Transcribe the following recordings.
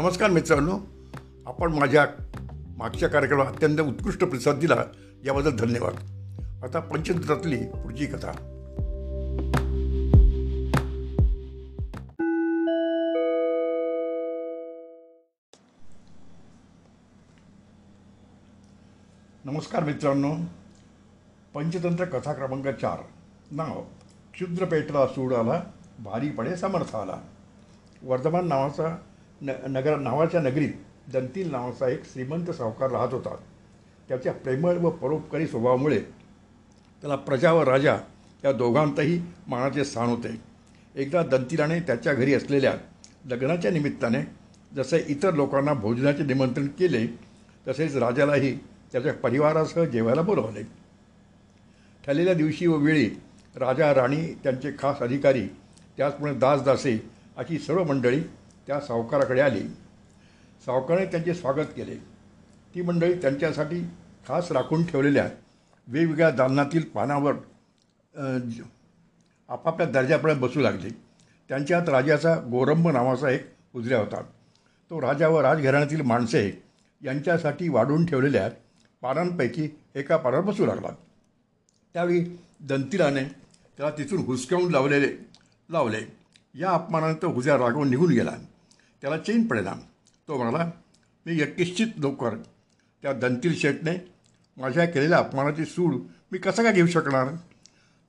नमस्कार मित्रांनो. आपण माझ्या मागच्या कार्यक्रमाला अत्यंत उत्कृष्ट प्रतिसाद दिला याबद्दल धन्यवाद. आता पंचतंत्रातली पुढची कथा. नमस्कार मित्रांनो. पंचतंत्र कथा क्रमांक चार. नाव क्षुद्र पेटला सूड आला भारी पडे समर्थ आला. वर्धमान नावाचा न नगर नावाच्या नगरीत दंतील नावाचा एक श्रीमंत सावकार राहत होता. त्याच्या प्रेमळ व परोपकारी स्वभावामुळे त्याला प्रजा व राजा या दोघांतही मानाचे स्थान होते. एकदा दंतिलाने त्याच्या घरी असलेल्या लग्नाच्या निमित्ताने जसे इतर लोकांना भोजनाचे निमंत्रण केले तसेच राजालाही त्याच्या परिवारासह जेवायला बोलवले. ठरलेल्या दिवशी व वेळी राजा राणी त्यांचे खास अधिकारी त्याचप्रमाणे दासदासे अशी सर्व मंडळी त्या सावकाराकडे आली. सावकाराने त्यांचे स्वागत केले. ती मंडळी त्यांच्यासाठी खास राखून ठेवलेल्या वेगवेगळ्या दालनातील पानावर आपापल्या दर्जापर्यंत बसू लागले. त्यांच्यात राजाचा गोरंब नावाचा एक उजऱ्या होता. तो राजा व राजघराण्यातील माणसे यांच्यासाठी वाढून ठेवलेल्या पानांपैकी एका पानावर बसू लागला. त्यावेळी दंतिराने त्याला तिथून हुसकावून लावलेले लावले. या अपमानाने तो हुज्या रागवून निघून गेला. त्याला चैन पडेला. तो म्हणाला मी यकिश्चित नोकर त्या दंतील शेटने माझ्या केलेल्या अपमानाची सूड मी कसं काय घेऊ शकणार?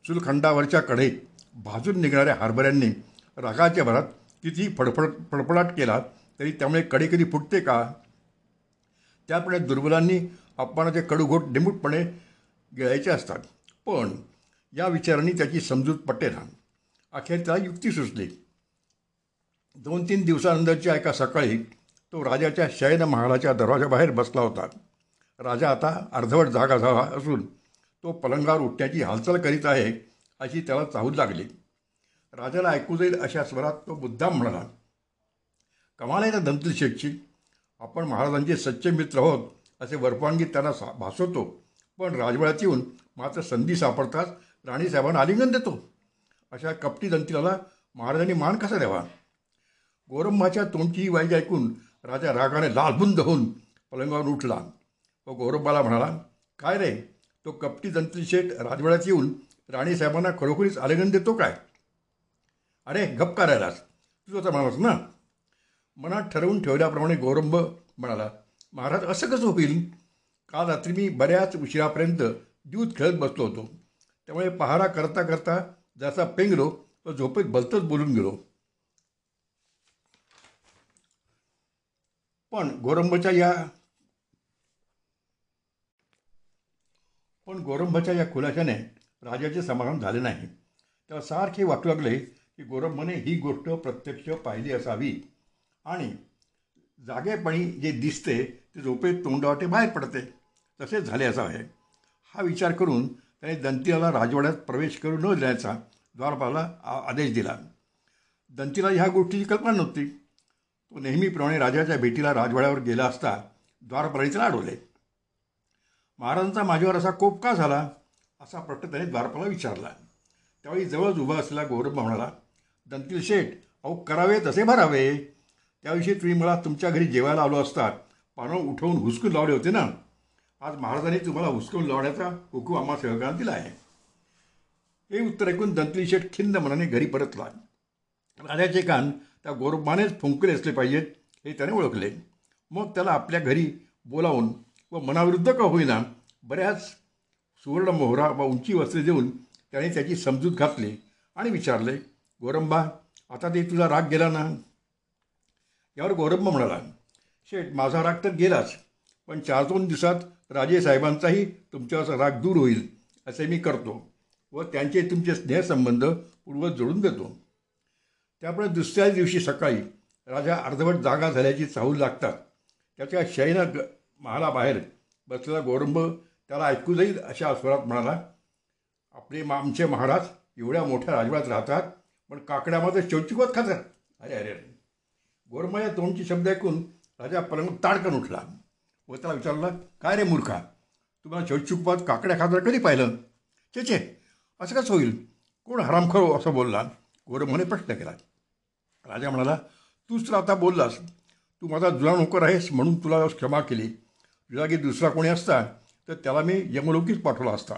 चुलखंडावरच्या कढईत भाजून निघणाऱ्या हरभऱ्यांनी रागाच्या भरात किती फडफड फडफडाट केला तरी त्यामुळे कडे कधी फुटते का? त्यामुळे दुर्बलांनी अपमानाचे कडूघोट निमूटपणे गिळायचे असतात. पण या विचारांनी त्याची समजूत पटेना अखेर त्याला युक्ती सुचली. दोन तीन दिवसानंतरच्या एका सकाळी तो राजाच्या शयन महालाच्या दरवाजाबाहेर बसला होता. राजा आता अर्धवट जागा झाला असून तो पलंगावर उठण्याची हालचाल करीत आहे अशी त्याला चाहूल लागली. राजाला ऐकू जाईल अशा स्वरात तो मुद्दाम म्हणाला कमाल आहे ना धमतील शेठची. आपण महाराजांचे सच्चे मित्र आहोत असे वरपांगी त्यांना सा भासवतो. पण राजवाड्यात येऊन मात्र संधी सापडताच राणीसाहेबांना आलिंगन देतो. अशा कपटी दंतिलाला महाराजांनी मान कसा द्यावा? गौरंबाच्या तोंडची वाईज ऐकून राजा रागाने लालबुंद होऊन पलंगावर उठला. व गौरंबाला म्हणाला काय रे? तो कपटी दंतील शेठ राजवाड्यात येऊन राणीसाहेबांना खरोखरीच आलेगण देतो काय? अरे गप करायलास तू आता म्हणालास ना. मनात ठरवून ठेवल्याप्रमाणे गौरंब म्हणाला महाराज असं कसं होईल? काल रात्री मी बऱ्याच उशिरापर्यंत दूध खेळत बसलो होतो. त्यामुळे पहारा करता करता जसा पेंगलो तो झोपेत भलतंच बोलून गेलो. पण गोरंबाच्या या पण गोरंबाच्या या खुलाशाने राजाचे समाधान झाले नाही. त्याला सारखे वाटू लागले की गोरंबाने ही गोष्ट प्रत्यक्ष पाहिली असावी. आणि जागेपणी जे दिसते ते झोपेत तोंडावाटे बाहेर पडते. तसेच झाले असावे. हा विचार करून त्याने दंतीला राजवाड्यात प्रवेश करू न देण्याचा द्वारपाला आ- आदेश दिला. दंतीला ह्या गोष्टीची कल्पना नव्हती. तो नेहमीप्रमाणे राजाच्या भेटीला राजवाड्यावर गेला असता द्वारपालाने त्याला अडवले महाराजांचा माझ्यावर असा कोप का झाला? असा प्रश्न त्याने द्वारपाला विचारला. त्यावेळी जवळच उभा असलेला गौरव म्हणाला दंतील शेठ अहो करावे तसे भरावे. त्याविषयी तुम्ही मला तुमच्या घरी जेवायला आलो असता पानं उठवून हुसकून लावले होते ना. आज महाराजांनी तुम्हाला हुसकून लावण्याचा हुकूम आम्हा सेवकांना दिला आहे. हे उत्तर ऐकून दंतली शेठ खिंद मनाने घरी परतला. राजाचे कान त्या गोरबानेच फुंकले असले पाहिजेत हे त्याने ओळखले. मग त्याला आपल्या घरी बोलावून व मनाविरुद्ध का होईना बऱ्याच सुवर्ण मोहरा व उंची वस्त्रे देऊन त्याने त्याची समजूत घातली आणि विचारले गोरंबा आता ते तुझा राग गेला ना? यावर गोरंबा म्हणाला शेठ माझा राग तर गेलाच पण चार दोन दिवसात राजे साहेबांचाही तुमच्यावर राग दूर होईल असे मी करतो व त्यांचे तुमचे स्नेहसंबंध पूर्वत जोडून देतो. त्यामुळे दुसऱ्याच दिवशी सकाळी राजा अर्धवट जागा झाल्याची चाहूल लागतात. त्याच्या शयना ग- महालाबाहेर बसलेला गौरंब त्याला ऐकू जाईल अशा स्वरात म्हणाला आपले मा आमचे महाराज एवढ्या मोठ्या राजवाड्यात राहतात पण काकड्यामध्ये चौचिकवत खातात. अरे अरे अरे. गोरंबाच्या तोंडची शब्द ऐकून राजा पलंग ताडकन उठला. व त्याला विचारलं काय रे मूर्खा? तुम्हाला चौचुकपात काकड्या खाताना कधी पाहिलं? चे चे असं कसं होईल? कोण हरामखोर असं बोलला? गोरमने प्रश्न केला. राजा म्हणाला तूच तर आता बोललास. तू माझा जुना नोकर आहेस म्हणून तुला क्षमा केली. तुझ्या जागी दुसरा कोणी असता तर त्याला मी यमलोकीच पाठवला असता.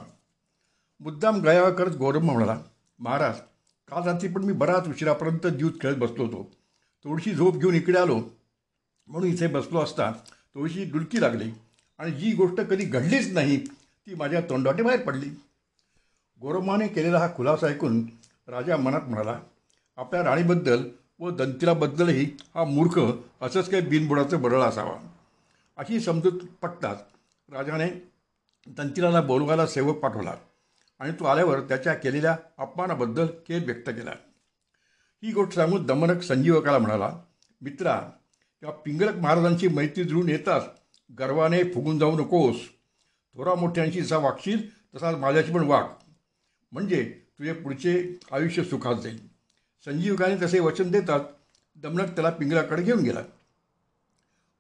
मुद्दाम गया करत गौरव म्हणाला महाराज काल रात्री पण मी बराच उशिरापर्यंत ज्यूत खेळत बसलो होतो. थोडीशी झोप घेऊन इकडे आलो. म्हणून इथे बसलो असता थोडीशी डुलकी लागली आणि जी गोष्ट कधी घडलीच नाही ती माझ्या तोंडाटे बाहेर पडली. गोरमाने केलेला हा खुलासा ऐकून राजा मनात म्हणाला आपल्या राणीबद्दल व दंतिलाबद्दलही हा मूर्ख असंच काही बिनबुडाचं बरळ असावा. अशी समजूत पटताच राजाने दंतिलाला बोलवायला सेवक पाठवला आणि तो आल्यावर त्याच्या केलेल्या अपमानाबद्दल खेद व्यक्त केला. ही गोष्ट सांगून दमनक संजीवकाला म्हणाला मित्रा किंवा पिंगलक महाराजांची मैत्री जुळून येताच गर्वाने फुगून जाऊ नकोस. थोरा मोठ्यांशी जसा वागशील तसाच माझ्याशी पण वाग. म्हणजे तुझे पुढचे आयुष्य सुखात जाईल. संजीवकाने तसे वचन देतात दमनक त्याला पिंगलाकडे घेऊन गेला.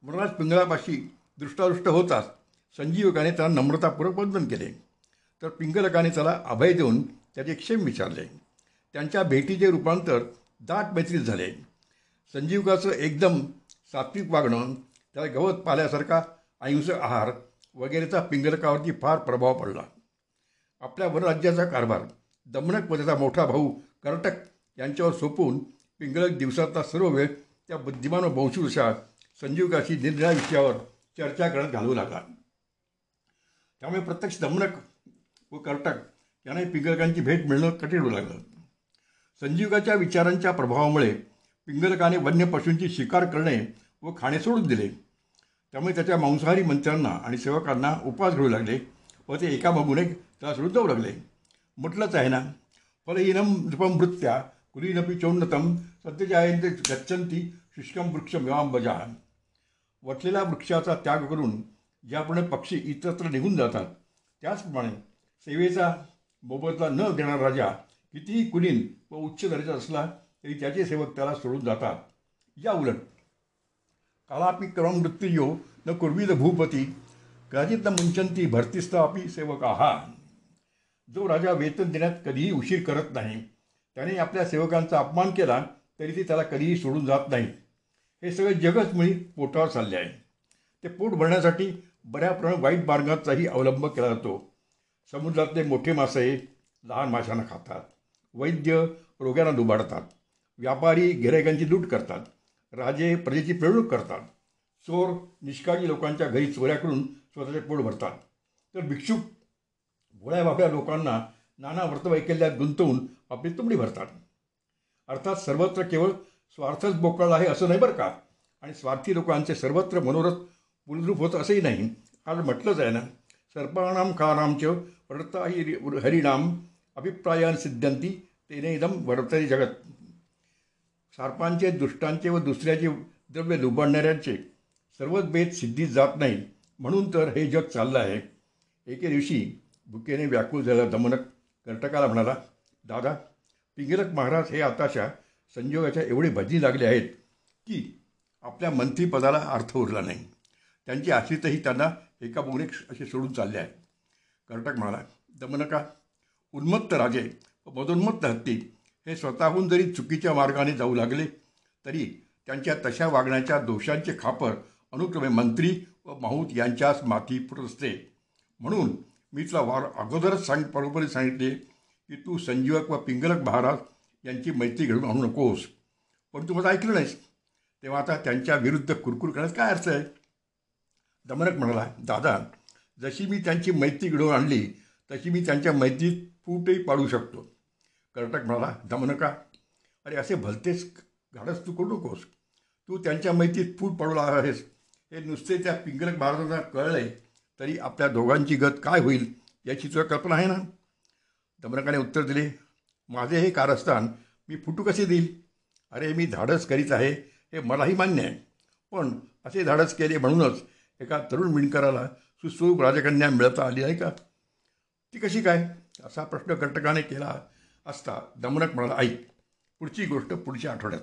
म्हणूनच पिंगलापाशी दृष्टादृष्ट होताच संजीवकाने त्याला नम्रतापूर्वक वंदन केले. तर पिंगलकाने त्याला अभय देऊन त्याचे क्षेम विचारले. त्यांच्या भेटीचे रूपांतर दाट मैत्रीत झाले. संजीवकाचं एकदम सात्विक वागणं त्याला गवत पाल्यासारखा अहिंसक आहार वगैरेचा पिंगलकावरती फार प्रभाव पडला. आपल्या वनराज्याचा कारभार दमणक व त्याचा मोठा भाऊ कर्टक यांच्यावर सोपवून पिंगळक दिवसातला सर्व वेळ त्या बुद्धिमान वंशुषा संजीवकाशी निरनिळ्या विषयावर चर्चा करत घालवू लागला. त्यामुळे प्रत्यक्ष दमणक व कर्टक यांना पिंगलकांची भेट मिळणं कठीण होऊ लागलं. संजीवकाच्या विचारांच्या प्रभावामुळे पिंगलकाने वन्य पशूंची शिकार करणे व खाणे सोडून दिले. त्यामुळे त्याच्या मांसाहारी मंत्र्यांना आणि सेवकांना उपवास घेऊ लागले व ते एका मागून एक त्याला सोडून जाऊ लागले. म्हटलंच आहे ना फलहीनम नृपमृत्या कुलीनपी चौन्नतम सत्यजायंते गच्छंती शुष्कम वृक्ष मेवांबजा वटलेल्या वृक्षाचा त्याग करून ज्याप्रमाणे पक्षी इतरत्र निघून जातात त्याचप्रमाणे सेवेचा मोबदला न देणारा राजा कितीही कुलीन व उच्च दर्जाचा असला तरी त्याचे सेवक त्याला सोडून जातात. या उलट कालापी क्रम मृत्यूयो न कुर्वीद भूपती कदाचित न मुंचंती भरतीस्थ अपी सेवक। आहात जो राजा वेतन देण्यात कधीही उशीर करत नाही त्याने आपल्या सेवकांचा अपमान केला तरी ते त्याला कधीही सोडून जात नाही. हे सगळे जगच मुळी पोटावर चालले आहे. ते पोट भरण्यासाठी बऱ्याप्रमाणे वाईट मार्गाचाही अवलंब केला जातो. समुद्रातले मोठे मासे लहान माशांना खातात. वैद्य रोग्यांना दुबाडतात. व्यापारी गिरायकांची लूट करतात. राजे प्रजेची पिळवणूक करतात. चोर निष्काळजी लोकांच्या घरी चोऱ्या करून स्वतःचे पोट भरतात. तर भिक्षुक भोळ्या भाकड्या लोकांना नाना व्रतवैकल्यात गुंतवून आपली तुंबडी भरतात. अर्थात सर्वत्र केवळ स्वार्थच बोकळला आहे असं नाही बरं का? आणि स्वार्थी लोकांचे सर्वत्र मनोरथ मूलद्रूप होतं असंही नाही. आज म्हटलंच आहे ना सर्पाणाम खानामच वर्ता हरिणाम अभिप्रायान सिद्ध्यंती तेने इदम वर्तरी जगत. सार्पांचे दुष्टांचे व दुसऱ्याचे द्रव्य लुबाडणाऱ्यांचे सर्वच भेद सिद्धीत जात नाही. म्हणून तर हे जग चाललं आहे. एके दिवशी भुकेने व्याकुळ झाला दमनक. कर्टकाला म्हणाला दादा पिंगलक महाराज हे आताच्या संजोगाच्या एवढे भजनी लागले आहेत की आपल्या मंत्रीपदाला अर्थ उरला नाही. त्यांची आश्रितही त्यांना एका बोगणे असे सोडून चालले आहे कर्टक म्हणाला दमनका उन्मत्त राजे व मदोन्मत्त हत्ती हे स्वतःहून जरी चुकीच्या मार्गाने जाऊ लागले तरी त्यांच्या तशा वागण्याच्या दोषांचे खापर अनुक्रमे मंत्री व माहूत यांच्याच माथी फुट असते म्हणून मी तुला वार अगोदरच सांग बरोबर सांगितले की तू संजीवक व पिंगलक महाराज यांची मैत्री घडून आणू नकोस. पण तू माझं ऐकलं नाहीस. तेव्हा आता त्यांच्या विरुद्ध कुरकुर करण्यात काय अर्थ आहे? दमनक म्हणाला दादा जशी मी त्यांची मैत्री घडवून आणली तशी मी त्यांच्या मैत्रीत फूटही पाडू शकतो. कर्टक म्हणाला दमनका अरे असे भलतेच धाडस तू करू नकोस तू त्यांच्या मैत्रीत फूट पडला आहेस. हे नुसते त्या पिंगलक महाराजांना कळले तरी आपल्या दोघांची गत काय होईल याची तुला कल्पना आहे ना? दमनकाने उत्तर दिले माझे हे कारस्थान मी फुटू कसे देईल? अरे मी धाडस करीत आहे हे मलाही मान्य आहे. पण असे धाडस केले म्हणूनच एका तरुण विणकराला सुस्वरूप राजकन्या मिळता आली आहे का? ती कशी काय? असा प्रश्न कर्टकाने केला. असता दमनक म्हणाला ऐक पुढची गोष्ट पुढच्या आठवड्यात.